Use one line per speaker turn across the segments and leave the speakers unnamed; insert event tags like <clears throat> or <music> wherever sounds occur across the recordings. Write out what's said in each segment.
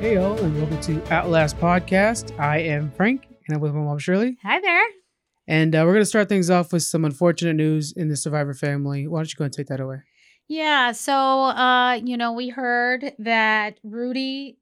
Hey, y'all, and welcome to Outlast Podcast. I am Frank, and I'm with my mom, Shirley.
Hi there.
And uh, we're going to start things off with some unfortunate news in the Survivor family. Why don't you go and take that away?
Yeah, so uh, you know, we heard that Rudy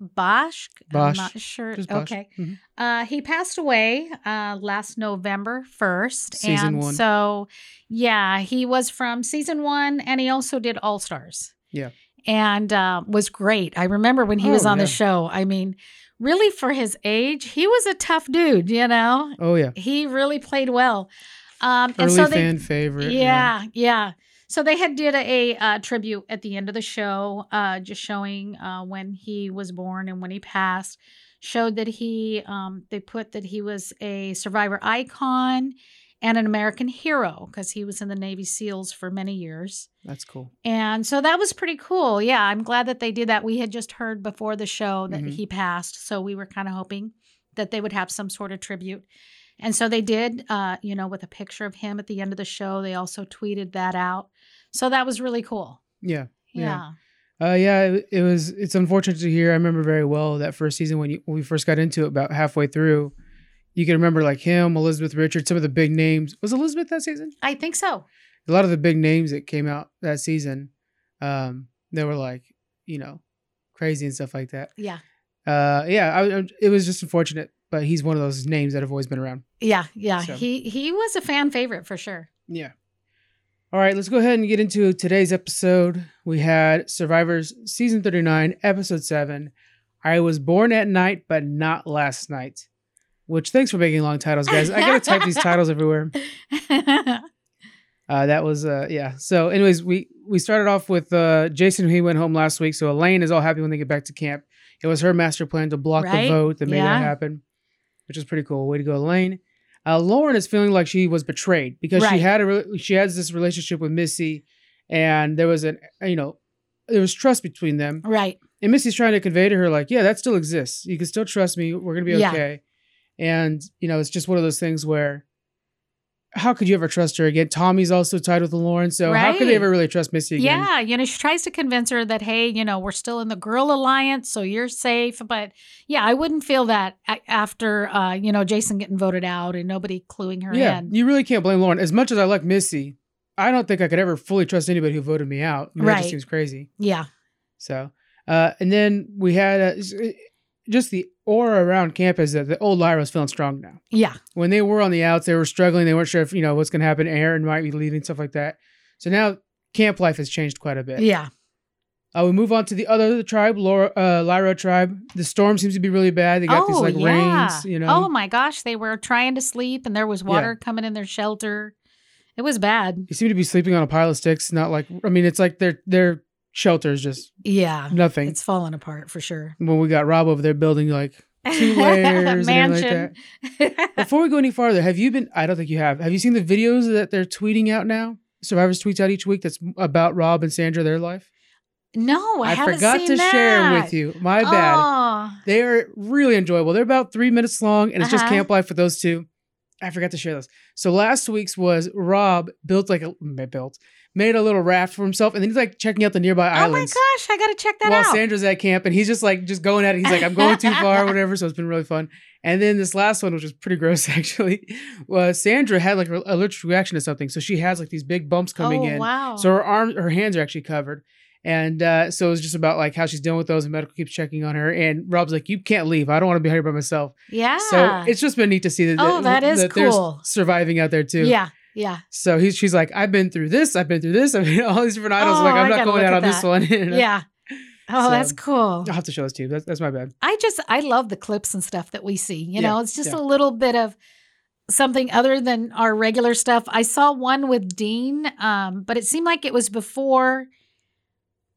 Boesch,
Boesch.
I'm not sure.
Boesch.
Okay.
Mhm.
Uh, he passed away uh, last November 1st.
Season
and
one.
So, yeah, he was from season one and he also did All Stars.
Yeah.
And uh, was great. I remember when he
Oh,
was on
yeah.
the show. I mean, really, for his age, he was a tough dude, you know?
Oh, yeah.
He really played well. Um, and
Early
so they,
fan favorite.
yeah, yeah. So they had did a, uh, tribute at the end of the show, uh, just showing uh, when he was born and when he passed. Showed that he, um, they put that he was a survivor icon and an American hero because he was in the Navy SEALs for many years.
That's cool.
And so that was pretty cool. Yeah, I'm glad that they did that. We had just heard before the show that
Mhm.
he passed, so we were kind of hoping that they would have some sort of tribute. And so they did, uh, you know, with a picture of him at the end of the show. They also tweeted that out. So that was really cool.
Yeah.
Yeah.
Yeah. Uh, yeah, it, it was. It's unfortunate to hear. I remember very well that first season when, you, when we first got into it, about halfway through. You can remember like him, Elizabeth Richards, some of the big names. Was Elizabeth that season?
I think so.
A lot of the big names that came out that season, um, they were like, you know, crazy and stuff like that.
Yeah.
Uh, yeah, I, I, it was just unfortunate, but he's one of those names that have always been around.
Yeah. Yeah.
So-
He he was a fan favorite for sure.
Yeah. All right, let's go ahead and get into today's episode. We had Survivors season 39, episode 7. I was born at night, but not last night. Which thanks for making long titles, guys. I gotta type these titles everywhere. <laughs> Uh, that was uh, yeah. So, anyways, we we started off with uh, Jason. He went home last week, so Elaine is all happy when they get back to camp. It was her master plan to block
Right?
the vote that made
Yeah.
that happen, which is pretty cool. Way to go, Elaine. Uh, Lauren is feeling like she was betrayed because she had a re- she has this relationship with Missy, and there was an you know there was trust between them,
right.
and Missy's trying to convey to her like, yeah, that still exists. You can still trust me. We're gonna be
Yeah.
okay. And you know, it's just one of those things where, how could you ever trust her again? Tommy's also tied with Lauren, so how could they ever really trust Missy again?
Yeah, you know, she tries to convince her that, hey, you know, we're still in the girl alliance, so you're safe. But yeah, I wouldn't feel that after, uh, you know, Jason getting voted out and nobody cluing her
Yeah,
in.
you really can't blame Lauren. As much as I like Missy, I don't think I could ever fully trust anybody who voted me out. I mean, That
Right.
just seems crazy.
Yeah,
So, uh, and then we had uh, s- just the aura around campus that the old Lairo was feeling strong now.
yeah,
when they were on the outs, they were struggling. They weren't sure if you know what's going to happen. Aaron might be leaving, stuff like that. So now camp life has changed quite a bit.
yeah,
Uh, we move on to the other tribe, Laura, uh, Lairo tribe. The storm seems to be really bad. They got these like rains, you know.
Oh my gosh, they were trying to sleep and there was water coming in their shelter. It was bad.
They seem to be sleeping on a pile of sticks. Not like I mean, it's like their their shelter is just
Yeah,
nothing.
it's falling apart for sure.
when we got Rob over there building like two <laughs> layers and like
Mansion.
Before we go any farther, have you been? I don't think you have. Have you seen the videos that they're tweeting out now? Survivors tweets out each week that's about Rob and Sandra, their life.
no, I,
I, forgot to share with you. My bad.
Oh,
They are really enjoyable. They're about three minutes long, and it's just
Uh-huh.
camp life for those two. I forgot to share those. So last week's was Rob built like a built made a little raft for himself, and then he's like checking out the nearby islands.
oh my gosh, I got to check that
while
out.
While Sandra's at camp, and he's just like just going at it. He's like, I'm going too <laughs> far, whatever. So it's been really fun. And then this last one, which was pretty gross <laughs> actually, was Sandra had like an allergic reaction to something, so she has like these big bumps coming
oh,
in.
Wow.
So her arms, her hands are actually covered. And uh, so it's just about like how she's dealing with those, and medical keeps checking on her. And Rob's like, "You can't leave. I don't want to be here by myself."
yeah.
So it's just been neat to see that.
Oh, that is
they're
cool.
surviving out there too.
yeah, yeah,
So he's she's like, "I've been through this. I've been through this. I mean, all these different idols.
Oh,
like, I'm
I
not going out on this one." <laughs> you know?
yeah. Oh,
So-
that's cool.
I'll have to show this to you. That's, that's my bad.
I just I love the clips and stuff that we see. You
Yeah,
know, it's just
yeah.
a little bit of something other than our regular stuff. I saw one with Dean, um, but it seemed like it was before.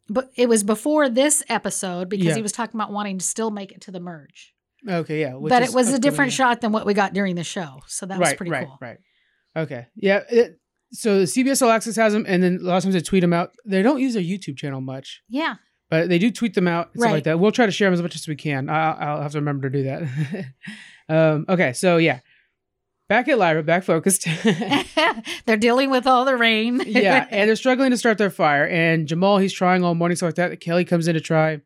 But it was before this episode because
Yeah.
he was talking about wanting to still make it to the merge.
Okay, yeah.
but it was a different shot than what we got during the show. So that was
right,
pretty
right,
cool.
Right, Okay. Yeah. It, so the CBS All Access has them, and then a lot of times they tweet them out. They don't use their YouTube channel much,
Yeah.
but they do tweet them out and stuff like that. We'll try to share them as much as we can. I'll, I'll have to remember to do that. <laughs> um, okay. So yeah, back at Lairo, back focused. <laughs> <laughs>
They're dealing with all the rain.
yeah, and they're struggling to start their fire. And Jamal, he's trying all morning, stuff like that. Kelly comes in to try,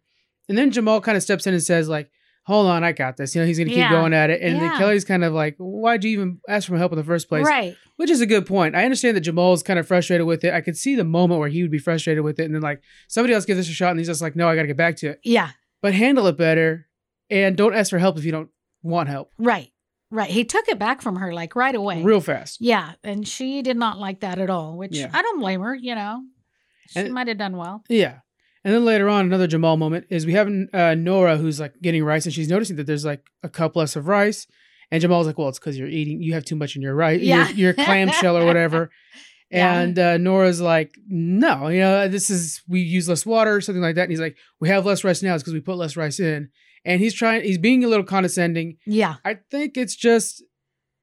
And then Jamal kind of steps in and says, like, hold on, I got this. You know, he's going to keep
Yeah.
going at it. And then Kelly's kind of like, why'd you even ask for help in the first place?
Right.
Which is a good point. I understand that Jamal's kind of frustrated with it. I could see the moment where he would be frustrated with it. And then, like, somebody else gives this a shot and he's just like, no, I got to get back to it.
Yeah.
But handle it better and don't ask for help if you don't want help
Right. Right. He took it back from her like right away.
real fast.
Yeah, and she did not like that at all, which
Yeah.
I don't blame her, you know. She
And-
might have done well.
Yeah. And then later on, another Jamal moment is we have uh, Nora who's like getting rice and she's noticing that there's like a cup less of rice. And Jamal's like, well, it's because you're eating, you have too much in your rice,
Yeah.
your, your clamshell or whatever. <laughs>
Yeah.
And uh, Nora's like, no, you know, this is, we use less water or something like that. And he's like, we have less rice now. It's because we put less rice in. And he's trying, he's being a little condescending.
Yeah.
I think it's just,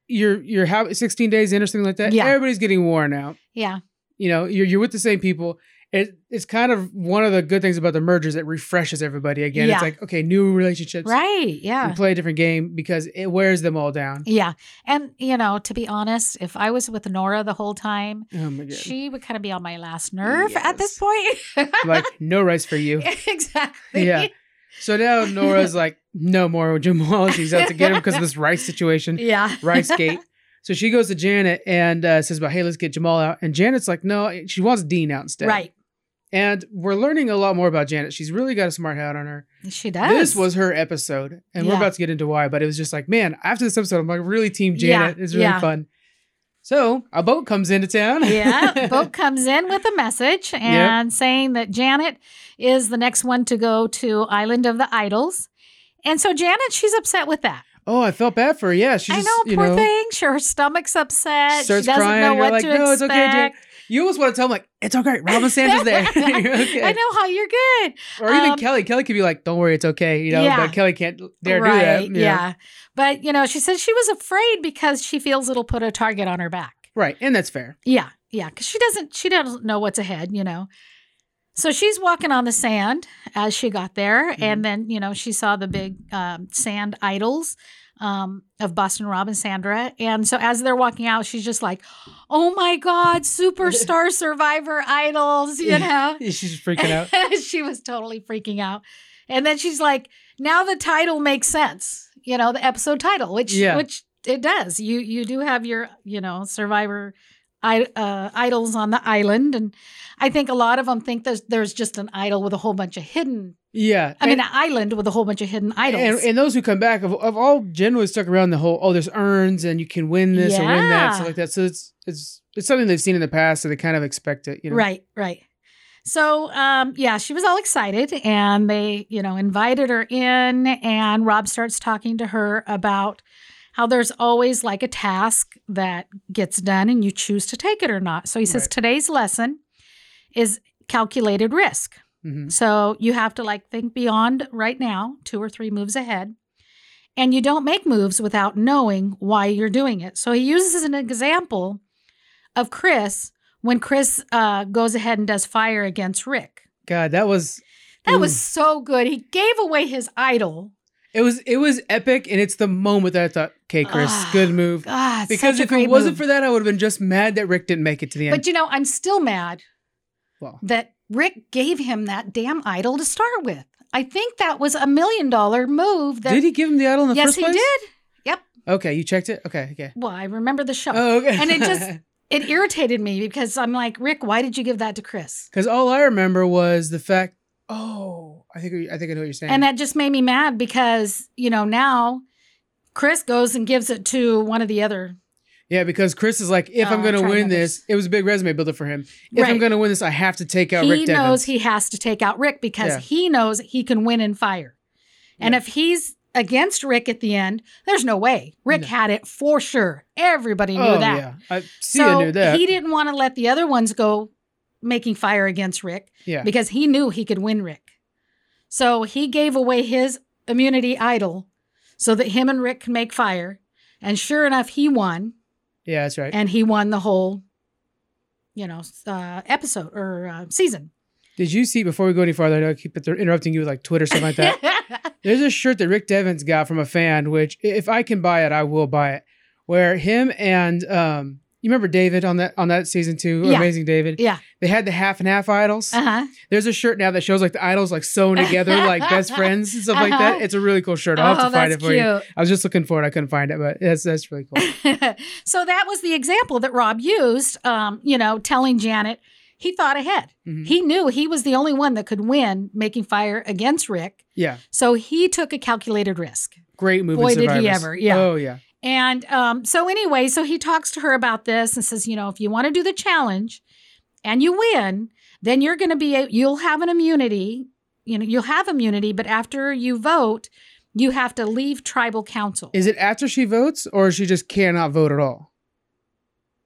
you're, you're how 16 days in or something like that.
Yeah.
Everybody's getting worn out
Yeah.
you know you're, you're with the same people it, it's kind of one of the good things about the mergers it refreshes everybody again
Yeah.
it's like okay new relationships
Right.
we
Yeah.
play a different game because it wears them all down
Yeah. And, you know, to be honest, if I was with Nora the whole time,
oh
she would kind of be on my last nerve at this point. <laughs>
like no rice for you
exactly.
Yeah. so now nora's like no more jamal <laughs> she's out to get him because of this rice situation
Yeah.
rice gate <laughs> so she goes to janet and uh, says about hey let's get jamal out and janet's like no she wants dean out instead
Right.
And we're learning a lot more about janet she's really got a smart hat on her
She does.
This was her episode, and we're about to get into why. But it was just like, man, after this episode, I'm like really team Janet.
Yeah,
it's really
yeah.
fun. So a boat comes into town.
yeah, <laughs> boat comes in with a message and saying that Janet is the next one to go to Island of the Idols. And so Janet, she's upset with that.
oh, I felt bad for her. Yeah, she
I
just,
know,
you
poor
know,
thing. Sure, her stomach's upset.
starts
she doesn't
crying.
know what
like,
to
no,
expect.
it's okay, Janet. You always want to tell him like, it's okay. Rob and Sandra's there. <laughs> <laughs> Okay.
I know how you're good.
Or even
Um,
Kelly. Kelly could be like, don't worry, it's okay. You know,
Yeah.
but Kelly can't dare
right,
do that. know.
Yeah. But, you know, she said she was afraid because she feels it'll put a target on her back.
Right, and that's fair.
Yeah, yeah, because she doesn't she doesn't know what's ahead, you know. So she's walking on the sand as she got there,
Mm-hmm.
and then you know she saw the big um, sand idols um, of Boston Rob and Sandra, and so as they're walking out, she's just like, "Oh my God, superstar <laughs> survivor idols!" You know,
She's freaking out. <laughs>
she was totally freaking out, and then she's like, "Now the title makes sense." You know, the episode title, which
Yeah.
which it does. You you do have your you know survivor uh, idols on the island, and I think a lot of them think there's there's just an idol with a whole bunch of hidden.
Yeah.
I mean, an island with a whole bunch of hidden idols.
And, and those who come back have, have all generally stuck around the whole oh there's urns and you can win this or win that
Yeah.
stuff like that so it's it's it's something they've seen in the past so they kind of expect it you know
Right, right. So, um, yeah, she was all excited, and they, you know, invited her in, and Rob starts talking to her about how there's always like a task that gets done, and you choose to take it or not. So he says
Right.
today's lesson is calculated risk.
Mhm.
So you have to like think beyond right now, two or three moves ahead. And you don't make moves without knowing why you're doing it. So he uses an example of Chris when Chris uh, goes ahead and does fire against Rick.
god that was
That was so good. He gave away his idol.
It was it was epic and it's the moment that i thought okay chris
Ah,
good move
God,
because if it wasn't
move.
for that i would have been just mad that rick didn't make it to the end
But you know, I'm still mad
well
that Rick gave him that damn idol to start with. I think that was a million dollar move. That
did he give him the idol in the
yes,
first
he did. Yep.
okay you checked it okay okay
Well, I remember the show.
oh okay
And it just- <laughs> it irritated me because I'm like, Rick, why did you give that to Chris?
because all i remember was the fact oh i think i think i know what you're saying
And that just made me mad because, you know, now Chris goes and gives it to one of the other.
Yeah, because Chris is like, if I'm
Oh,
going to win this, it was a big resume builder for him. If I'm going to win this, I have to take out
he
Rick
knows he has to take out Rick because
Yeah.
he knows he can win in fire. And
Yeah.
if he's against Rick at the end, there's no way. Rick
No.
had it for sure. Everybody knew
oh
that.
yeah, I see.
so
knew that.
he didn't want to let the other ones go making fire against Rick
yeah,
because he knew he could win Rick. So he gave away his immunity idol so that him and Rick can make fire. And sure enough, he won,
yeah, that's right.
and he won the whole, you know, uh, episode or uh, season.
Did you see before we go any farther? I know I keep interrupting you with like Twitter stuff like that. <laughs> There's a shirt that Rick Devens got from a fan, which if I can buy it, I will buy it. Where him and um, you remember David on that on that season two,
Yeah.
Amazing David.
Yeah.
They had the half and half idols.
Uh huh.
There's a shirt now that shows like the idols like sewn together like best <laughs> friends and stuff like that.
Uh-huh.
It's a really cool shirt. I'll have
Oh,
to find it for you. I was just looking for it. I couldn't find it, but that's that's really cool. <laughs>
so that was the example that Rob used. Um, you know, telling Janet he thought ahead.
Mhm.
He knew he was the only one that could win making fire against Rick.
Yeah.
So he took a calculated risk.
Great movie.
Boy, did he ever, yeah.
Oh yeah.
And um, so anyway, so he talks to her about this and says, you know, if you want to do the challenge and you win, then you're going to be, a, you'll have an immunity. You know, you'll have immunity, but after you vote, you have to leave tribal council.
Is it after she votes or she just cannot vote at all?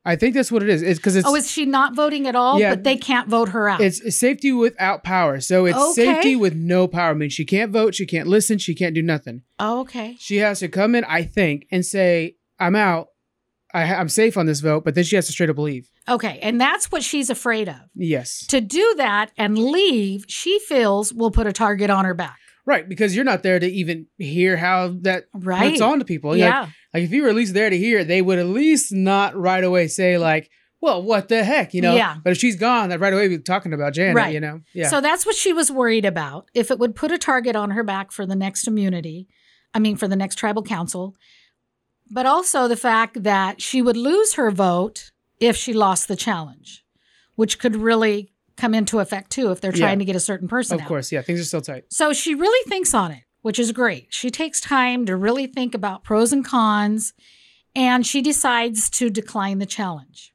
I think that's what it is. It's because it's
oh, is she not voting at all?
Yeah.
But they can't vote her out.
it's safety without power. So it's
Okay.
safety with no power. I mean, she can't vote, she can't listen, she can't do nothing.
oh, okay.
She has to come in, I think, and say, "I'm out. I, I'm safe on this vote," but then she has to straight up leave.
Okay. And that's what she's afraid of.
Yes,
To do that and leave, she feels will put a target on her back.
right, because you're not there to even hear how that
Right.
puts on to people. Like,
yeah.
like if you were at least there to hear it, they would at least not right away say like, "Well, what the heck," you know.
Yeah.
But if she's gone, that right away we're talking about Janet.
Right.
You know. Yeah.
So that's what she was worried about. If it would put a target on her back for the next immunity, I mean, for the next tribal council, but also the fact that she would lose her vote if she lost the challenge, which could really come into effect too if they're
Yeah.
trying to get a certain person
of
out.
course, yeah, things are still tight.
So she really thinks on it, which is great. She takes time to really think about pros and cons, and she decides to decline the challenge.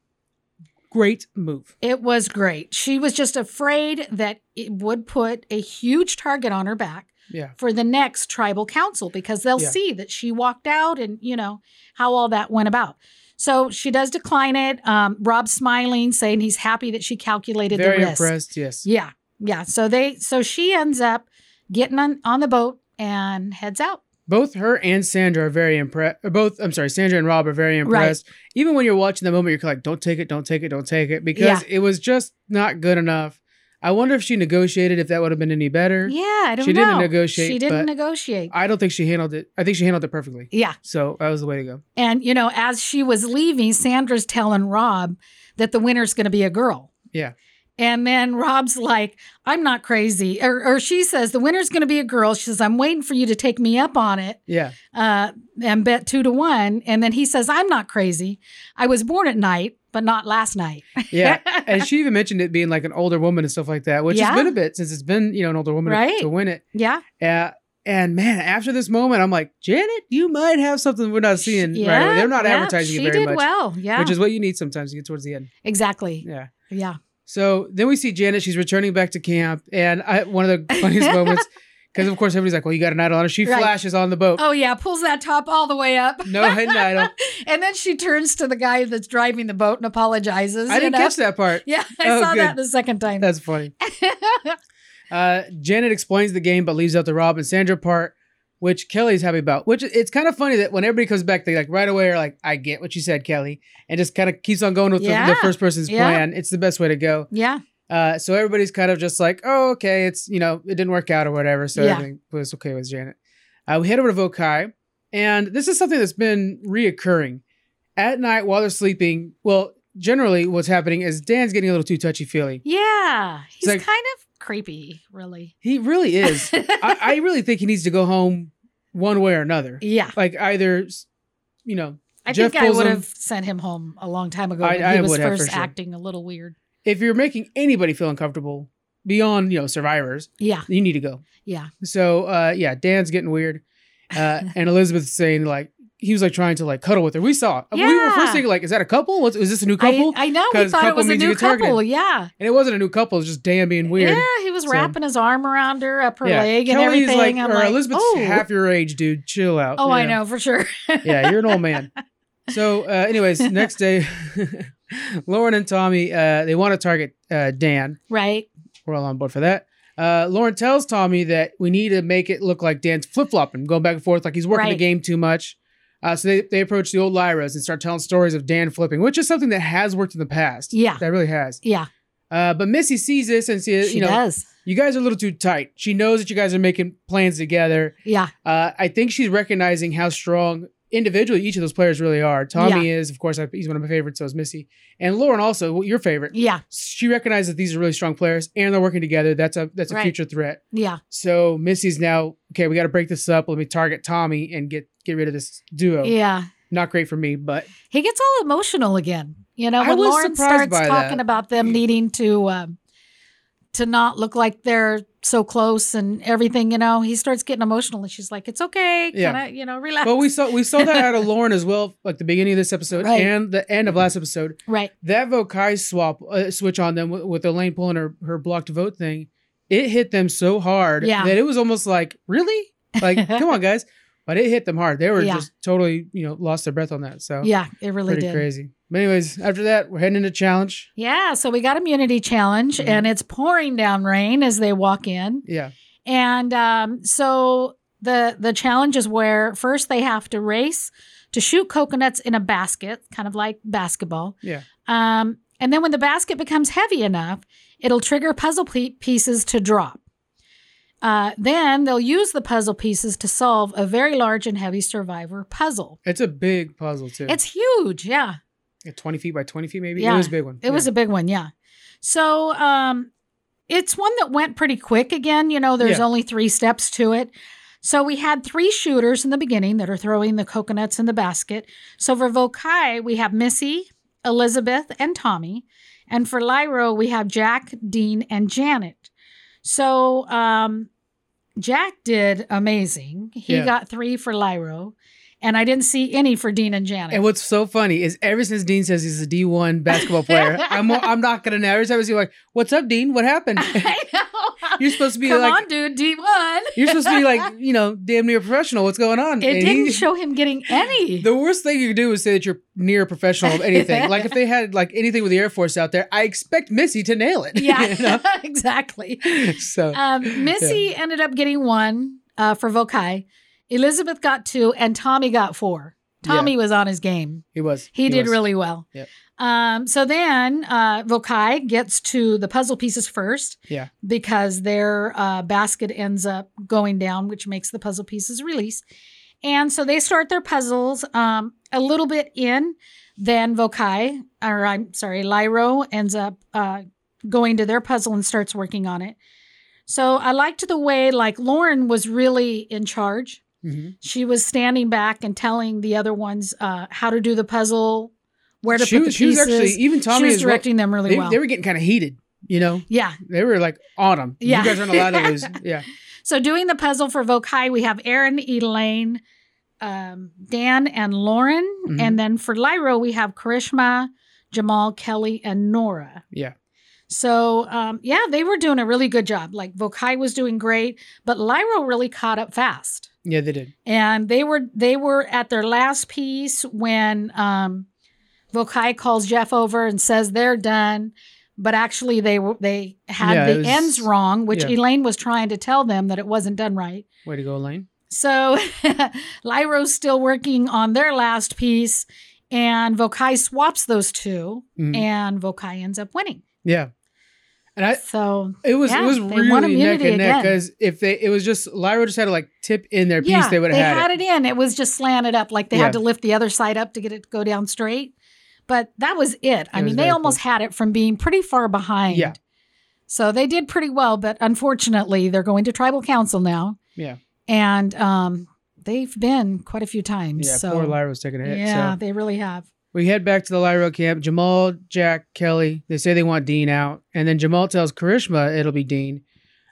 Great move.
It was great. She was just afraid that it would put a huge target on her back
Yeah.
for the next tribal council because they'll
Yeah.
see that she walked out and, you know, how all that went about. So she does decline it. Um, Rob's smiling, saying he's happy that she calculated
Very
the risk.
impressed. Yes.
Yeah. Yeah. So they so she ends up getting on, on the boat and heads out.
both her and Sandra are very impressed. Both, I'm sorry, Sandra and Rob are very impressed. Even when you're watching the moment, you're like, "Don't take it, don't take it, don't take it," because it was just not good enough. I wonder if she negotiated, if that would have been any better.
Yeah, I don't
She
know.
didn't negotiate,
She didn't negotiate.
I don't think she handled it. I think she handled it perfectly.
yeah.
So that was the way to go.
And, you know, as she was leaving, Sandra's telling Rob that the winner's going to be a girl.
Yeah.
And then Rob's like, I'm not crazy. Or, or she says, the winner's going to be a girl. She says, I'm waiting for you to take me up on it
Yeah.
uh, and bet two to one. And then he says, I'm not crazy. I was born at night, but not last night.
Yeah. <laughs> and she even mentioned it being like an older woman and stuff like that, which
Yeah.
has been a bit since it's been, you know, an older woman to-
Right.
to win it.
yeah.
Uh, and man, after this moment, I'm like, Janet, you might have something we're not seeing right away. They're not
yeah,
advertising it very
did
much,
well. Yeah.
which is what you need sometimes to get towards the end.
exactly.
Yeah.
Yeah.
So then we see Janet. She's returning back to camp, and I, one of the funniest moments, <laughs> because of course everybody's like, "Well, you got an idol on her." She
Right.
flashes on the boat.
Oh, yeah. Pulls that top all the way up.
No hidden idol. <laughs>
and then she turns to the guy that's driving the boat and apologizes.
I didn't
know?
catch that part.
Yeah, I
Oh,
saw
good.
that the second time.
That's funny. <laughs> Uh, Janet explains the game, but leaves out the Rob and Sandra part, which Kelly's happy about. Which it's kind of funny that when everybody comes back, they like right away are like, "I get what you said, Kelly," and just kind of keeps on going with the, the first person's
Yeah.
plan. It's the best way to go.
yeah.
Uh, so everybody's kind of just like, oh, okay, it's you know, it didn't work out or whatever. So
Yeah.
everything was okay with Janet. Uh, we head over to Vokai, and this is something that's been reoccurring at night while they're sleeping. Well, generally, what's happening is Dan's getting a little too touchy feely.
Yeah. He's
like-
kind of creepy, really.
He really is. <laughs> I, I really think he needs to go home one way or another.
yeah.
Like either, you know,
I
Jeff
think I would
him-
have sent him home a long time ago
I-
he was first
sure.
acting a little weird.
if you're making anybody feel uncomfortable beyond you know survivors,
Yeah.
you need to go.
Yeah.
So uh yeah, Dan's getting weird. Uh <laughs> and Elizabeth's saying like he was like trying to like cuddle with her. We saw. it. We were first thinking like, is that a couple? What's is this a new couple?
I, I know. We thought it was a new
targeted.
couple. Yeah.
and it wasn't a new couple, it was just Dan being weird.
Yeah. He was
So-
wrapping his arm around her, up her
Yeah,
leg, and
Kelly's
everything.
like,
I'm
or
like,
Elizabeth's
oh,
half your age, dude. Chill out.
oh,
you
I know for sure. <laughs>
yeah, you're an old man. <laughs> So, uh, anyways, next day, <laughs> Lauren and Tommy uh, they want to target uh, Dan.
right.
We're all on board for that. Uh, Lauren tells Tommy that we need to make it look like Dan's flip flopping, going back and forth, like he's working the game too much. Uh, so they, they approach the old Lairos and start telling stories of Dan flipping, which is something that has worked in the past.
Yeah.
that really has.
Yeah.
Uh, but Missy sees this and sees,
She
you know,
does.
you guys are a little too tight. She knows that you guys are making plans together.
Yeah.
Uh, I think she's recognizing how strong individually, each of those players really are. Tommy is, of course, he's one of my favorites. So is Missy, and Lauren also your favorite.
Yeah,
She recognizes that these are really strong players, and they're working together. That's a that's a
Right.
future threat.
yeah,
So Missy's now okay. We got to break this up. Let me target Tommy and get get rid of this duo.
yeah.
Not great for me, but
He gets all emotional again. You know,
I
when Lauren starts talking
that.
about them needing to um, to not look like they're so close and everything. You know, he starts getting emotional, and she's like, "It's okay,
Yeah.
of, you know, relax."
but we saw we saw that out of <laughs> Lauren as well, like the beginning of this episode
Right.
and the end of last episode.
right,
That vote Kai swap uh, switch on them with, with Elaine pulling her her block to vote thing. It hit them so hard
Yeah.
that it was almost like really like <laughs> come on guys, but it hit them hard. They were
Yeah.
just totally you know lost their breath on that. So
yeah, it really
pretty
did.
crazy. But anyways, after that we're heading into challenge.
Yeah, so we got immunity challenge,
Mhm.
and it's pouring down rain as they walk in.
Yeah,
And um, so the the challenge is where first they have to race to shoot coconuts in a basket, kind of like basketball.
Yeah.
Um, and then when the basket becomes heavy enough, it'll trigger puzzle pieces to drop. Uh, then they'll use the puzzle pieces to solve a very large and heavy survivor puzzle.
it's a big puzzle too.
It's huge, yeah.
Yeah, twenty feet by twenty feet maybe.
Yeah.
It was a big one.
It was a big one, yeah. So um it's one that went pretty quick again. You know, there's
Yeah.
only three steps to it. So we had three shooters in the beginning that are throwing the coconuts in the basket. So for Vokai, we have Missy, Elizabeth, and Tommy. And for Lairo, we have Jack, Dean, and Janet. So um Jack did amazing. He
Yeah.
got three for Lairo. And I didn't see any for Dean and Janet.
And what's so funny is ever since Dean says he's a D one basketball player, <laughs> I'm I'm not gonna know. Every time I see like, "What's up, Dean? What happened?" <laughs> <laughs> You're supposed to be
Come
like,
on, dude, D1.
you're supposed to be like, <laughs> you know, damn near professional. What's going on?
It
And
didn't
he-
show him getting any. <laughs>
The worst thing you could do is say that you're near professional of anything. like if they had like anything with the Air Force out there, I expect Missy to nail it.
yeah,
you know?
exactly.
So
Um, Missy ended up getting one uh, for Vokai. Elizabeth got two, and Tommy got four. Tommy was on his game.
he was.
He, did
was.
really well.
Yep.
Um, so then uh, Vokai gets to the puzzle pieces first.
Yeah.
Because their uh, basket ends up going down, which makes the puzzle pieces release. And so they start their puzzles um, a little bit in. Then Vokai, or I'm sorry, Lairo ends up uh, going to their puzzle and starts working on it. So I liked the way, like, Lauren was really in charge
Mhm.
she was standing back and telling the other ones uh, how to do the puzzle, where to
She,
put the
was- she was
pieces.
actually even Tommy
she was
as well,
directing them really
they,
well.
they were getting kind of heated. You know,
yeah.
they were like on them.
Yeah.
You guys aren't allowed to lose. <laughs> Yeah.
So doing the puzzle for Vokai, we have Aaron, Elaine, um, Dan, and Lauren,
Mhm.
and then for Lairo, we have Karishma, Jamal, Kelly, and Nora.
Yeah.
So um, yeah, they were doing a really good job. Like Vokai was doing great, but Lairo really caught up fast.
Yeah, they did.
and they were they were at their last piece when um Vokai calls Jeff over and says they're done but actually they they had
Yeah,
the
was-
ends wrong which
yeah.
Elaine was trying to tell them that it wasn't done right
Way to go, Elaine.
so <laughs> Lairo's still working on their last piece and Vokai swaps those 2
Mhm.
and Vokai ends up winning
Yeah. And I,
so
it was
Yeah,
it was really neck and neck because if they it was just Lairo just had to like tip in their piece,
yeah
they would have had,
had it. in it was just slanted up like they
Yeah.
had to lift the other side up to get it to go down straight but that was it i
It was
mean they almost had it from being pretty far behind
Yeah.
so they did pretty well but unfortunately they're going to tribal council now
Yeah.
and um they've been quite a few times
Yeah,
so
poor Lairo was taking a hit.
yeah
So
they really have
we head back to the Lairo camp. Jamal, Jack, Kelly, they say they want Dean out. And then Jamal tells Karishma it'll be Dean.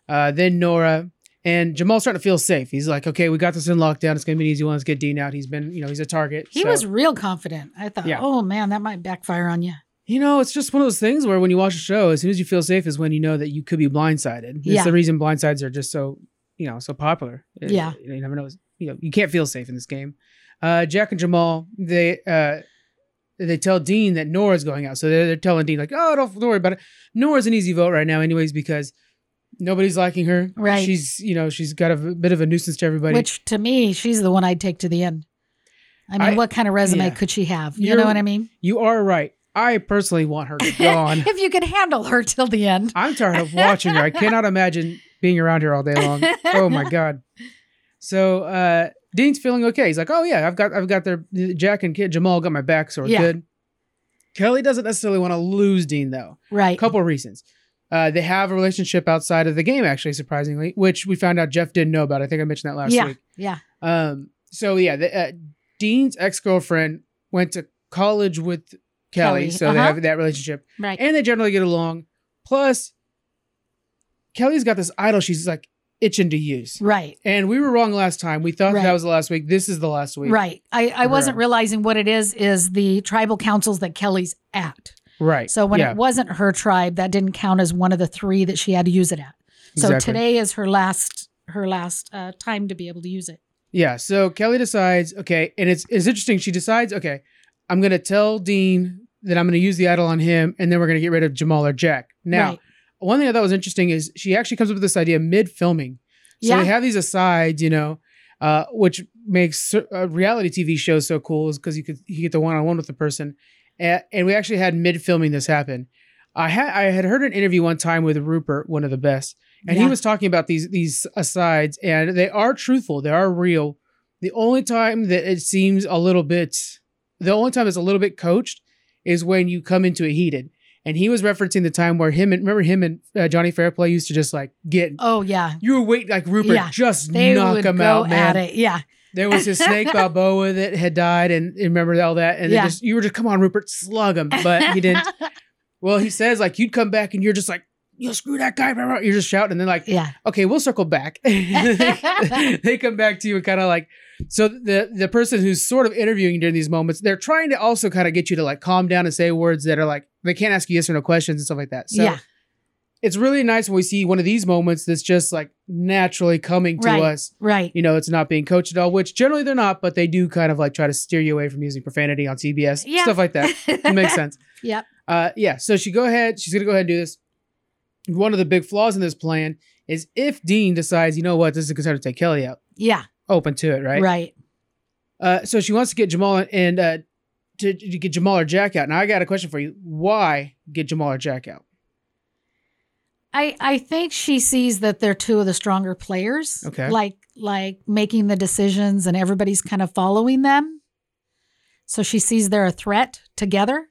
Uh, then Nora. And Jamal's starting to feel safe. He's like, okay, we got this in lockdown. It's gonna be an easy one. Let's get Dean out. He's been, you know, he's a target.
he
So-
was real confident i thought
Yeah.
oh man that might backfire on you
You know, it's just one of those things where when you watch a show, as soon as you feel safe is when you know that you could be blindsided. It's
Yeah.
the reason blindsides are just so, you know, so popular. Uh,
Yeah.
You never know. You know, you can't feel safe in this game. Uh, Jack and Jamal, they uh, they tell Dean that Nora's going out. So they're, they're telling Dean, like, oh, don't, don't worry about it. Nora's an easy vote right now, anyways, because nobody's liking her.
Right.
She's, you know, she's got a bit of a nuisance to everybody.
which to me she's the one i'd take to the end i mean
I-
what kind of resume
yeah.
could she have you
You're-
know what i mean
you are right. I personally want her gone. <laughs>
if you could handle her till the end.
I'm tired of watching her. I cannot imagine being around her all day long. Oh my god. So uh Dean's feeling okay. He's like, oh yeah, I've got I've got their Jack and Kid Jamal got my back, so we're
Yeah.
good. Kelly doesn't necessarily want to lose Dean though.
Right.
A couple of reasons. Uh, they have a relationship outside of the game, actually, surprisingly, which we found out Jeff didn't know about. I think I mentioned that last
yeah.
week.
Yeah.
Um, so yeah, the, uh, Dean's ex girlfriend went to college with Kelly,
Kelly,
so they
uh-huh.
have that relationship,
Right.
and they generally get along. Plus, Kelly's got this idol she's like itching to use,
right.
and we were wrong last time. We thought
Right.
that was the last week. This is the last week,
Right. I, I wasn't realizing what it is, is the tribal councils that Kelly's at.
Right.
So when
yeah,
it wasn't her tribe, that didn't count as one of the three that she had to use it at. So
Exactly.
today is her last her last uh, time to be able to use it.
yeah. So Kelly decides, okay, and it's it's interesting. She decides, okay, I'm gonna tell Dean that I'm gonna use the idol on him, and then we're gonna get rid of Jamal or Jack. Now,
right.
one thing I thought was interesting is she actually comes up with this idea mid filming. So
Yeah.
they have these asides, you know, uh, which makes uh, reality TV shows so cool is because you could you get the one on one with the person, and, and we actually had mid filming this happen. I had I had heard an interview one time with Rupert, one of the best, and he was talking about these these asides, and they are truthful, they are real. The only time that it seems a little bit, the only time it's a little bit coached, is when you come into it heated. And he was referencing the time where him and remember him and uh, Johnny Fairplay used to just like get
Oh yeah.
you were waiting like Rupert
Yeah.
just
They
knock him out, man.
at it. Yeah.
There was his snake <laughs> Balboa that had died, and and remember all that, and
Yeah.
just you were just come on, Rupert, slug him, but he didn't. <laughs> well, he says like you'd come back and you're just like you screw that guy, blah, blah." you're just shouting, and then like
yeah.
okay, we'll circle back. <laughs> they come back to you and kind of like so the the person who's sort of interviewing you during these moments, they're trying to also kind of get you to like calm down and say words that are like they can't ask you yes or no questions and stuff like that. So
yeah.
It's really nice when we see one of these moments that's just like naturally coming to
Right.
us.
Right.
You know, it's not being coached at all, which generally they're not, but they do kind of like try to steer you away from using profanity on CBS,
Yeah.
stuff like that. It makes sense. <laughs>
Yep.
Uh, yeah. So she go ahead. She's gonna go ahead and do this. One of the big flaws in this plan is if Dean decides, you know what, this is a good time to take Kelly out.
Yeah.
Open to it, right?
Right.
Uh, so she wants to get Jamal and uh, to, to get Jamal or Jack out. Now I got a question for you. Why get Jamal or Jack out?
I I think she sees that they're two of the stronger players.
Okay.
Like like making the decisions and everybody's kind of following them. So she sees they're a threat together.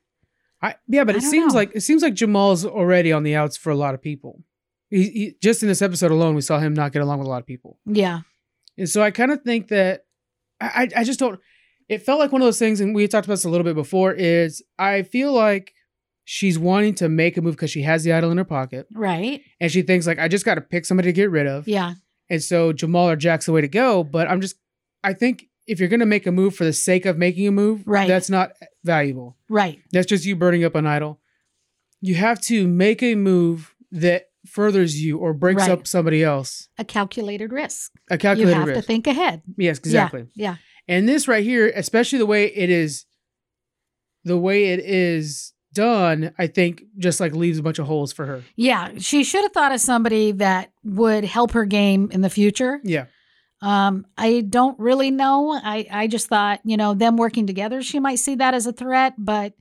I yeah, but
I
it seems
know.
like it seems like Jamal's already on the outs for a lot of people. He, he just in this episode alone, we saw him not get along with a lot of people,
Yeah.
and so I kind of think that I I I just don't. It felt like one of those things, and we talked about this a little bit before. Is I feel like she's wanting to make a move because she has the idol in her pocket,
Right.
and she thinks like I just got to pick somebody to get rid of,
Yeah.
and so Jamal or Jack's the way to go. But I'm just I think if you're gonna make a move for the sake of making a move,
Right.
that's not valuable.
Right.
That's just you burning up an idol. You have to make a move that furthers you or breaks
Right.
up somebody else.
A calculated risk.
A calculated risk.
You have
risk.
to think ahead.
yes, exactly.
Yeah.
And this right here, especially the way it is, the way it is done, I think just like leaves a bunch of holes for her.
Yeah. She should have thought of somebody that would help her game in the future.
Yeah.
Um, I don't really know. I, I just thought, you know, them working together, she might see that as a threat, but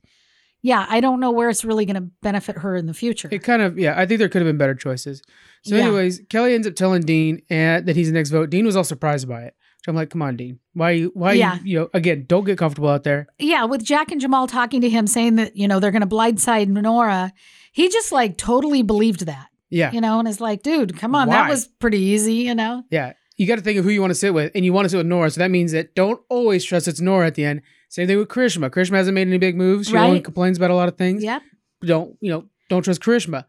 yeah, I don't know where it's really going to benefit her in the future.
It kind of, yeah, I think there could have been better choices. So,
Yeah.
anyways, Kelly ends up telling Dean and that he's the next vote. Dean was all surprised by it. So I'm like, come on, Dean. Why you, why
Yeah.
you, know, again, don't get comfortable out there.
yeah, with Jack and Jamal talking to him saying that, you know, they're going to blindside Nora, he just like totally believed that,
Yeah.
you know, and is like, dude, come on, that was pretty easy, you know?
Yeah. You got to think of who you want to sit with, and you want to sit with Nora. So that means that don't always trust it's Nora at the end. Same thing with Karishma. Karishma hasn't made any big moves. She only complains about a lot of things.
Yeah.
Don't you know? Don't trust Karishma.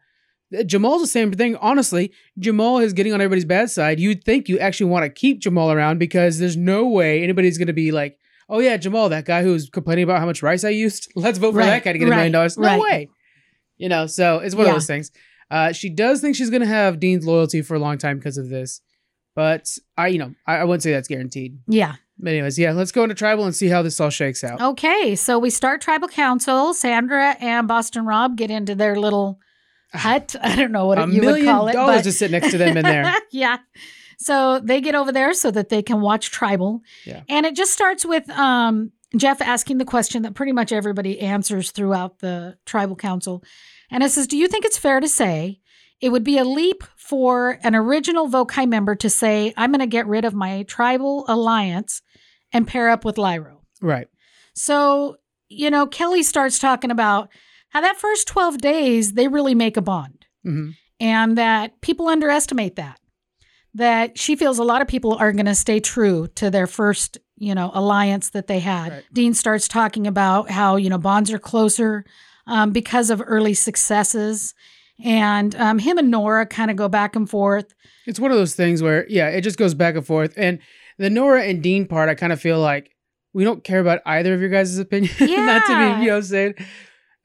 Jamal's the same thing. Honestly, Jamal is getting on everybody's bad side. You'd think you actually want to keep Jamal around because there's no way anybody's going to be like, "Oh yeah, Jamal, that guy who's complaining about how much rice I used. <laughs> Let's vote for
Right,
that guy to get a million dollars." No
right.
way. You know. So it's one
Yeah.
of those things. Uh, she does think she's going to have Dean's loyalty for a long time because of this, but I, you know, I, I wouldn't say that's guaranteed.
Yeah.
But anyways, yeah, let's go into tribal and see how this all shakes out.
Okay. So we start tribal council. Sandra and Boston Rob get into their little hut. <laughs> I don't know what
a
you would call it.
dollars
but-
to sit next to them in there. <laughs>
yeah. So they get over there so that they can watch Tribal.
Yeah.
And it just starts with um, Jeff asking the question that pretty much everybody answers throughout the Tribal Council. And it says, Do you think it's fair to say it would be a leap for an original Vokai member to say, I'm going to get rid of my tribal alliance and pair up with Lairo.
Right.
So, you know, Kelly starts talking about how that first 12 days, they really make a bond
hmm
and that people underestimate that. That she feels a lot of people are going to stay true to their first, you know, alliance that they had.
Right.
Dean starts talking about how, you know, bonds are closer um, because of early successes. And um, him and Nora kind of go back and forth.
It's one of those things where, yeah, it just goes back and forth. And the Nora and Dean part, I kind of feel like we don't care about either of your guys' opinion. <laughs> Not to
Yeah.
be, you know what I'm saying?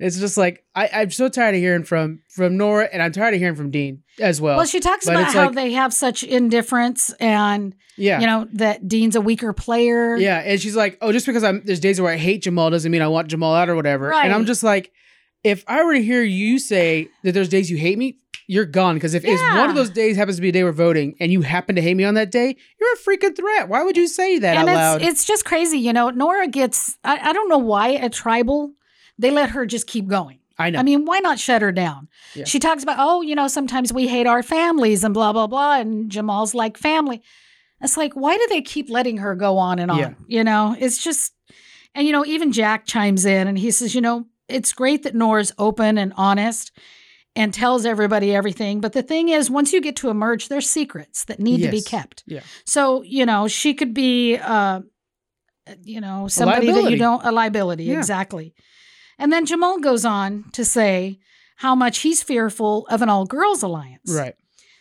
It's just like I, I'm so tired of hearing from from Nora and I'm tired of hearing from Dean as well.
Well, she talks
but
about how
like-
they have such indifference and,
yeah.
you know, that Dean's a weaker player.
Yeah, and she's like, "Oh, just because I'm there's days where I hate Jamal doesn't mean I want Jamal out or whatever." Right. And I'm just like, if I were to hear you say that there's days you hate me, you're gone. Because if it's one of those days happens to be a day we're voting, and you happen to hate me on that day, you're a freaking threat. Why would you say that
and
out
it's
loud?
it's just crazy, you know. Nora gets I, I don't know why a tribal they let her just keep going.
I know.
I mean, why not shut her down?
Yeah.
She talks about, oh, you know, sometimes we hate our families and blah blah blah, and Jamal's like family. It's like, why do they keep letting her go on and on?
Yeah.
You know, it's just, and you know, even Jack chimes in and he says, you know, it's great that Nora's open and honest and tells everybody everything. But the thing is, once you get to emerge, there's secrets that need to be kept.
Yeah.
So, you know, she could be, uh, you know, somebody that you don't, a liability.
Yeah.
Exactly. And then Jamal goes on to say how much he's fearful of an all girls alliance.
right.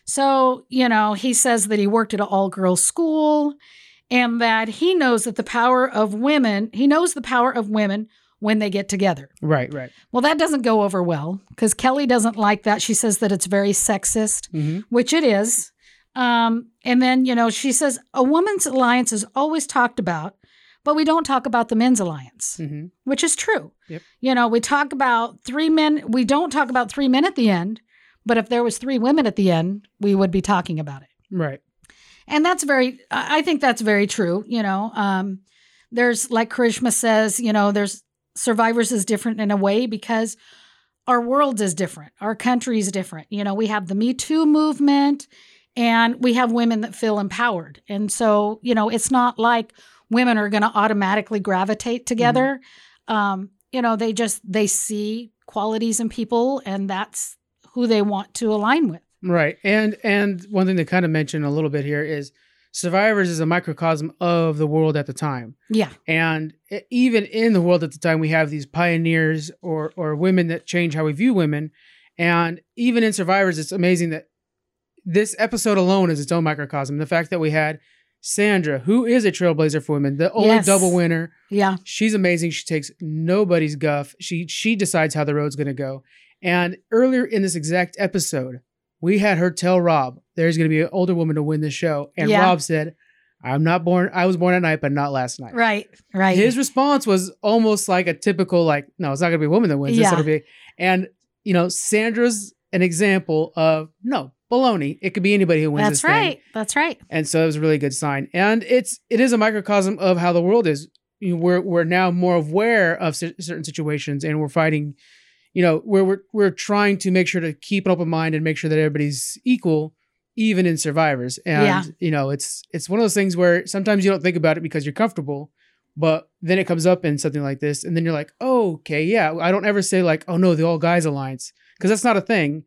So, you know, he says that he worked at an all girls school and that he knows that the power of women, he knows the power of women when they get together.
Right. Right.
Well, that doesn't go over well because Kelly doesn't like that. She says that it's very sexist,
hmm
which it is. Um, and then, you know, she says a woman's alliance is always talked about, but we don't talk about the men's alliance,
hmm
which is true.
Yep.
You know, we talk about three men, we don't talk about three men at the end, but if there was three women at the end, we would be talking about it
Right.
and that's very i I think that's very true you know um there's like karishma says you know there's survivors is different in a way because our world is different our country is different you know we have the me too movement and we have women that feel empowered and so you know it's not like women are going to automatically gravitate together um you know they just they see qualities in people and that's who they want to align with
Right. And and one thing to kind of mention a little bit here is Survivors is a microcosm of the world at the time.
yeah
And even in the world at the time, we have these pioneers or or women that change how we view women. And even in Survivors, it's amazing that this episode alone is its own microcosm. The fact that we had Sandra, who is a trailblazer for women, the only
Yes.
double winner.
yeah
She's amazing. She takes nobody's guff. She she decides how the road's going to go. And earlier in this exact episode, we had her tell Rob there's going to be an older woman to win the show, and
Yeah.
Rob said, "I'm not born. I was born at night, but not last night."
right right
His response was almost like a typical like, "No, it's not going to be a woman that wins. It's
Yeah.
going to be." And you know, Sandra's an example of no baloney. It could be anybody who wins.
That's
this thing.
right. That's right.
And so it was a really good sign. And it's it is a microcosm of how the world is. You know, we're we're now more aware of cer- certain situations, and we're fighting. You know, we're we're we're trying to make sure to keep an open mind and make sure that everybody's equal, even in survivors. And
Yeah.
you know, it's it's one of those things where sometimes you don't think about it because you're comfortable, but then it comes up in something like this, and then you're like, oh, okay, yeah. I don't ever say like, oh no, the all guys alliance, because that's not a thing.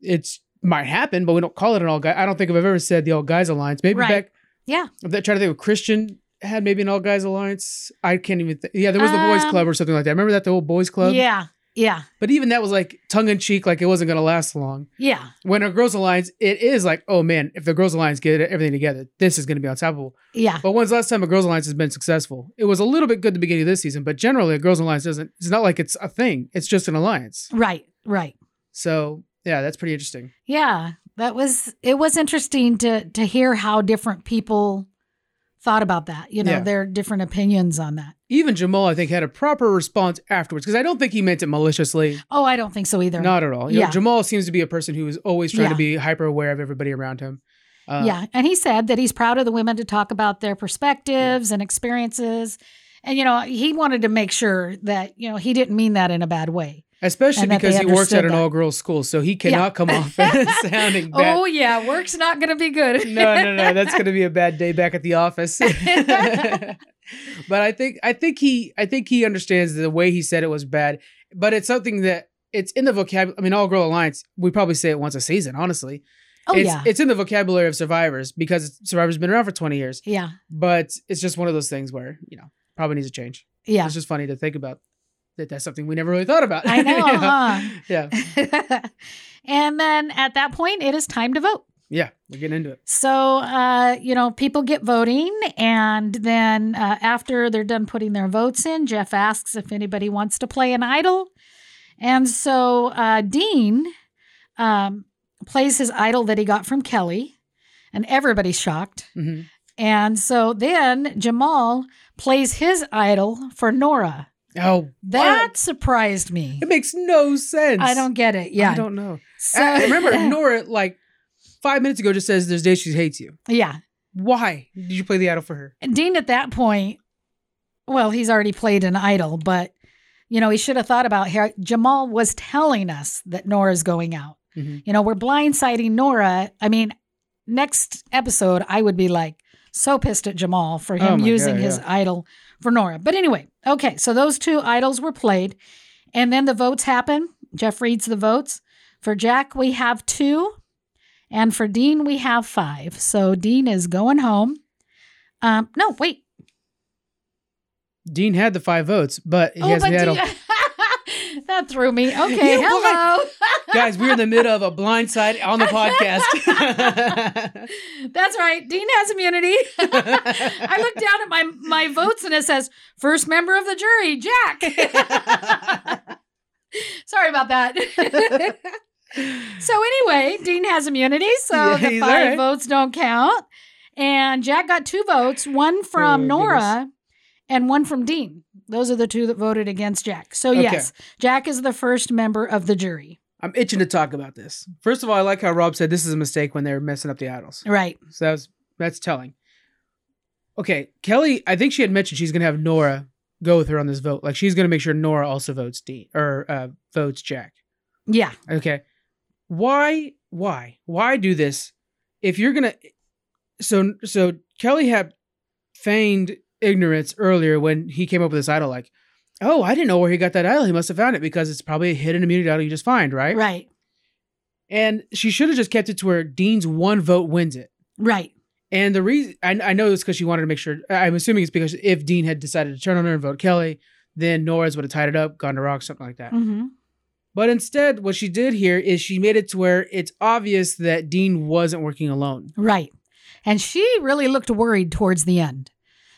It's might happen, but we don't call it an all guy. I don't think I've ever said the all guys alliance. Maybe
Right.
back.
Yeah.
I'm trying to think of Christian had maybe an all guys alliance. I can't even. Th- yeah, there was the boys
Um,
club or something like that. Remember that the old boys club?
Yeah. Yeah.
But even that was like tongue in cheek, like it wasn't going to last long.
Yeah.
When a girls alliance, it is like, oh man, if the girls alliance get everything together, this is going to be unstoppable.
Yeah.
But when's the last time a girls alliance has been successful? It was a little bit good at the beginning of this season, but generally a girls alliance doesn't. It's not like it's a thing. It's just an alliance.
Right. Right.
So yeah, that's pretty interesting.
Yeah. That was it was interesting to to hear how different people thought about that. You know,
Yeah.
their different opinions on that.
Even Jamal, I think, had a proper response afterwards because I don't think he meant it maliciously.
Oh, I don't think so either.
Not at all. You know,
Yeah.
Jamal seems to be a person who is always trying
Yeah.
to be hyper aware of everybody around him. Uh,
yeah. And he said that he's proud of the women to talk about their perspectives and experiences. And, you know, he wanted to make sure that, you know, he didn't mean that in a bad way.
Especially
and that they
because he works at an all girls school, so he cannot come off as sounding <laughs> bad.
Oh yeah, work's not going to be good.
no, no, no. <laughs> That's gonna be a bad day back at the office. <laughs> but I think I think he I think he understands the way he said it was bad. But it's something that it's in the vocabulary. I mean, all girl alliance. We probably say it once a season. Honestly,
oh
it's
yeah,
it's in the vocabulary of survivors because survivors been around for twenty years.
yeah,
But it's just one of those things where you know probably needs a change.
yeah.
It's just funny to think about that. That's something we never really thought about.
I know, <laughs>
You
huh? <laughs>
Yeah, <laughs>
and then at that point, it is time to vote.
yeah. We're getting into it.
So, uh, you know, people get voting. And then uh, after they're done putting their votes in, Jeff asks if anybody wants to play an idol. And so uh, Dean um, plays his idol that he got from Kelly, and everybody's shocked.
hmm
And so then Jamal plays his idol for Nora.
Oh,
That
what?
surprised me.
it makes no sense.
I don't get it. Yeah.
I don't know.
So,
I- remember, <laughs> Nora, like five minutes ago, just says there's days she hates you.
yeah.
Why did you play the idol for her?
And Dean at that point, well, he's already played an idol, but you know, he should have thought about here. Jamal was telling us that Nora's going out.
Mhm.
You know, we're blindsiding Nora. I mean, next episode, I would be like so pissed at Jamal for
Oh
him
my
using
God,
his
yeah.
idol for Nora. But anyway, okay, so those two idols were played, and then the votes happen. Jeff reads the votes. For Jack, we have two, and for Dean, we have five. So Dean is going home. Um, no, wait.
Dean had the five votes, but he
Oh,
has
but
the idol.
Dean- <laughs> that threw me. Okay,
You
hello, <laughs>
Guys, we're in the middle of a blind side on the podcast. <laughs>
That's right. Dean has immunity. <laughs> I look down at my my votes and it says first member of the jury, Jack. Sorry about that. so anyway, Dean has immunity, so
Yeah,
the five
right.
votes don't count. And Jack got two votes, one from
Oh,
Nora and one from Dean. Those are the two that voted against Jack. So
Okay.
yes, Jack is the first member of the jury.
I'm itching to talk about this. First of all, I like how Rob said this is a mistake when they're messing up the idols.
Right.
So that was, that's telling. Okay, Kelly, I think she had mentioned she's gonna have Nora go with her on this vote. Like she's gonna make sure Nora also votes D or uh, votes Jack.
Yeah.
Okay. Why why? Why do this? If you're going to So so Kelly had feigned ignorance earlier when he came up with this idol like, "Oh, I didn't know where he got that idol. He must have found it because it's probably a hidden immunity idol you just find, right?"
Right.
And she should have just kept it to where Dean's one vote wins it.
Right.
And the reason I, I know this because she wanted to make sure. I'm assuming it's because if Dean had decided to turn on her and vote Kelly, then Nora's would have tied it up, gone to rock, something like that.
hmm
But instead, what she did here is she made it to where it's obvious that Dean wasn't working alone.
Right. And she really looked worried towards the end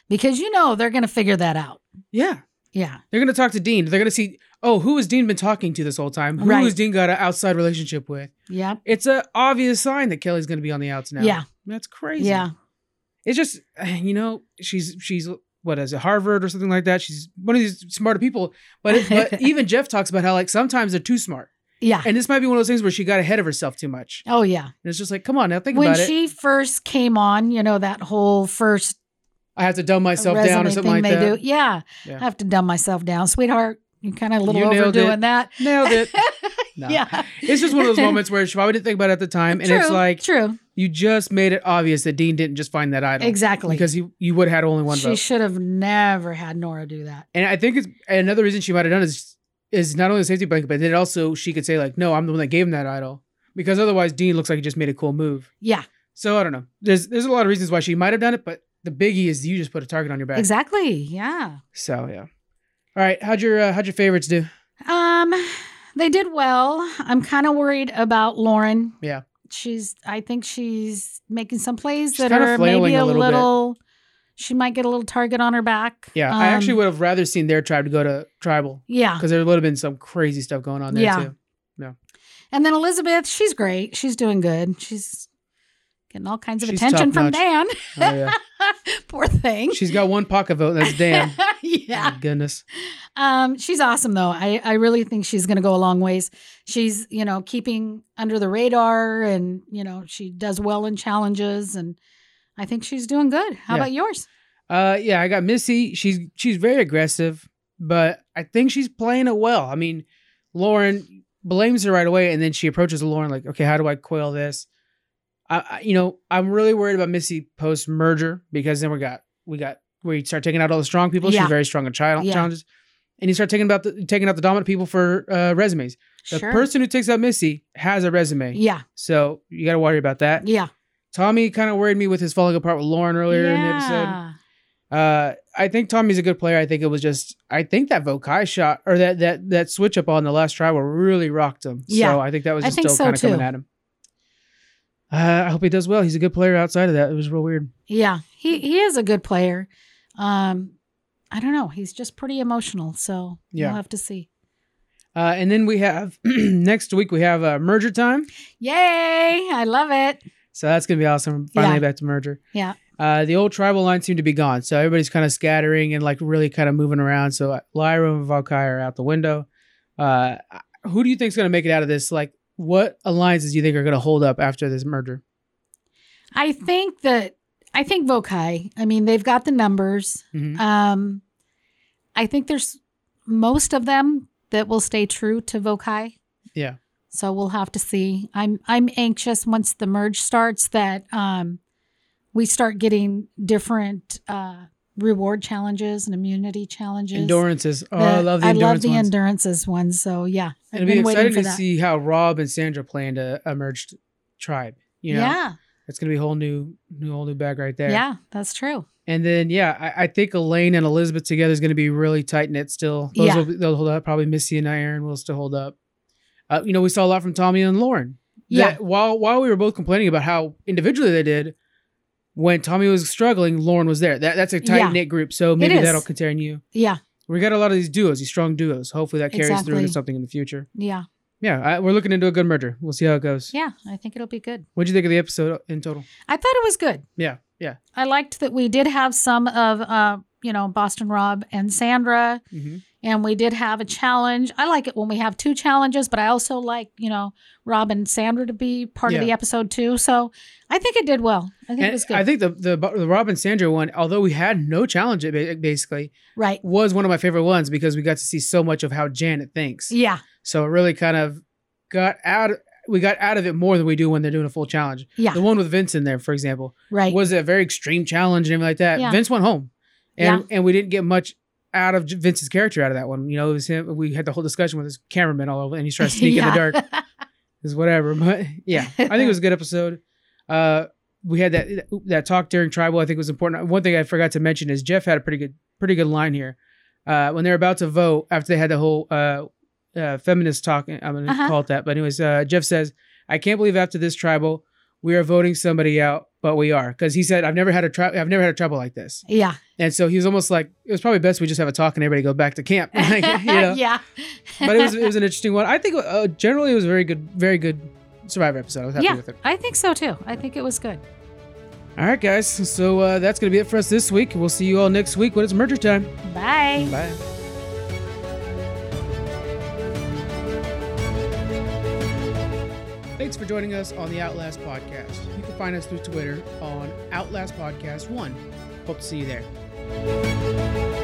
because you know they're going to figure that out.
Yeah.
Yeah.
They're going to talk to Dean. They're going to see, oh, who has Dean been talking to this whole time? Who
Right.
has Dean got an outside relationship with?
Yeah.
It's an obvious sign that Kelly's going to be on the outs now.
Yeah.
That's crazy.
Yeah.
It's just, <sighs> you know, she's, she's, what is it, Harvard or something like that? She's one of these smarter people. But, it, but <laughs> even Jeff talks about how, like, sometimes they're too smart.
Yeah.
And this might be one of those things where she got ahead of herself too much.
Oh, yeah.
And it's just like, come on now, think
when
about it.
When she first came on, you know, that whole first
I have to dumb myself down or something
thing
like
they
that.
do. Yeah.
Yeah.
I have to dumb myself down. Sweetheart, you're kind of a little
You
overdoing
it.
that.
Nailed it. <laughs> No.
Yeah.
It's just one of those moments where she probably didn't think about it at the time. And
true.
it's like,
true.
you just made it obvious that Dean didn't just find that idol.
Exactly.
Because you, you would have had only one
she
vote.
should have never had Nora do that.
and I think it's another reason she might have done is is not only the safety blanket, but then also she could say, like, no, I'm the one that gave him that idol. Because otherwise Dean looks like he just made a cool move.
Yeah.
So I don't know. There's there's a lot of reasons why she might have done it, but the biggie is you just put a target on your back.
Exactly. Yeah.
So yeah. All right. How'd your uh, how'd your favorites do?
Um, they did well. I'm kind of worried about Lauren.
Yeah.
She's. I think she's making some plays
She's
that are maybe
a
a
little
little. She might get a little target on her back.
Yeah. I actually
Um,
would have rather seen their tribe to go to tribal.
Yeah.
Because there would have been some crazy stuff going on there
Yeah.
too. Yeah.
And then Elizabeth, she's great. She's doing good. She's getting all kinds of
She's
attention from
top-notch.
Dan.
Oh yeah. <laughs>
Poor thing.
She's got one pocket vote. That's Dan. <laughs>
yeah.
My goodness.
Um, she's awesome though. I, I really think she's gonna go a long ways. She's, you know, keeping under the radar and, you know, she does well in challenges and I think she's doing good. How
Yeah.
about yours?
Uh yeah, I got Missy. She's she's very aggressive, but I think she's playing it well. I mean, Lauren blames her right away, and then she approaches Lauren like, "Okay, how do I quail this?" I, I you know, I'm really worried about Missy post merger because then we got we got where you start taking out all the strong people.
Yeah.
She's very strong in child
Yeah.
challenges, and you start taking about the, taking out the dominant people for uh, resumes. The
sure.
person who takes out Missy has a resume,
yeah.
so you got to worry about that.
Yeah.
Tommy kind of worried me with his falling apart with Lauren earlier in the episode.
Yeah.
Uh, I think Tommy's a good player. I think it was just I think that Vokai shot or that that that switch up on the last tribal really rocked him.
Yeah.
So I think that was
I
just still
so,
kind of coming at him. Uh, I hope he does well. He's a good player outside of that. It was real weird.
Yeah, he he is a good player. Um, I don't know. He's just pretty emotional, so
Yeah.
we'll have to see.
Uh, and then we have <clears throat> next week we have uh, merger time.
Yay! I love it.
So that's gonna be awesome. Finally
Yeah.
back to merger.
Yeah.
Uh, the old tribal lines seem to be gone, so everybody's kind of scattering and like really kind of moving around. So Lairo and Vokai are out the window. Uh, who do you think's gonna make it out of this? Like, what alliances do you think are gonna hold up after this merger?
I think that I think Vokai. I mean, they've got the numbers.
Mhm.
Um, I think there's most of them that will stay true to Vokai.
Yeah.
So we'll have to see. I'm I'm anxious once the merge starts that um, we start getting different uh, reward challenges and immunity challenges.
Endurances. Oh, I love the
I
endurance
love the
ones.
endurances ones. So yeah, I've
It'll be exciting to
that.
see how Rob and Sandra play into a merged tribe. You know,
yeah,
it's gonna be a whole new, new, whole new bag right there.
yeah, that's true.
And then yeah, I, I think Elaine and Elizabeth together is gonna be really tight knit still. Those
Yeah.
will they'll hold up. Probably Missy and Aaron will still hold up. Uh, you know, we saw a lot from Tommy and Lauren.
Yeah.
That while while we were both complaining about how individually they did, when Tommy was struggling, Lauren was there. That that's a tight knit group. So maybe that'll continue. You.
Yeah,
We got a lot of these duos, these strong duos. Hopefully that carries through into something in the future.
yeah,
Yeah, I, we're looking into a good merger. We'll see how it goes.
yeah. I think it'll be good.
What'd you think of the episode in total?
I thought it was good.
Yeah, yeah.
I liked that we did have some of, uh, you know, Boston Rob and Sandra,
Mm-hmm.
And we did have a challenge. I like it when we have two challenges, but I also like, you know, Rob and Sandra to be part of the episode too. So I think it did well. I think it was good.
I think the, the the Rob and Sandra one, although we had no challenge, it basically
right.
was one of my favorite ones because we got to see so much of how Janet thinks.
Yeah.
So it really kind of got out. We got out of it more than we do when they're doing a full challenge.
Yeah.
The one with Vince in there, for example,
Right.
was a very extreme challenge and everything like that.
Yeah.
Vince went home, and
Yeah.
and we didn't get much out of Vince's character out of that one. You know, it was him. We had the whole discussion with his cameraman all over, and he's trying to sneak in the dark. <laughs> is whatever. But yeah, I think it was a good episode. Uh, we had that that talk during tribal. I think was important. One thing I forgot to mention is Jeff had a pretty good pretty good line here. Uh, when they're about to vote after they had the whole uh, uh, feminist talk, I'm gonna
Uh-huh.
call it that. But anyways, uh, Jeff says, "I can't believe after this tribal, we are voting somebody out, but we are." Because he said, "I've never had a tri- I've never had a tribal like this,"
yeah.
And so he was almost like, "It was probably best we just have a talk and everybody go back to camp." Like, <laughs> you know? <laughs>
yeah.
But it was it was an interesting one. I think uh, generally it was a very good, very good Survivor episode. I was happy
yeah.
with it.
I think so too. I think it was good.
All right, guys. So uh, that's going to be it for us this week. We'll see you all next week when it's merger time.
Bye.
Bye. Thanks for joining us on the Outlast Podcast. You can find us through Twitter on Outlast Podcast 1. Hope to see you there. Música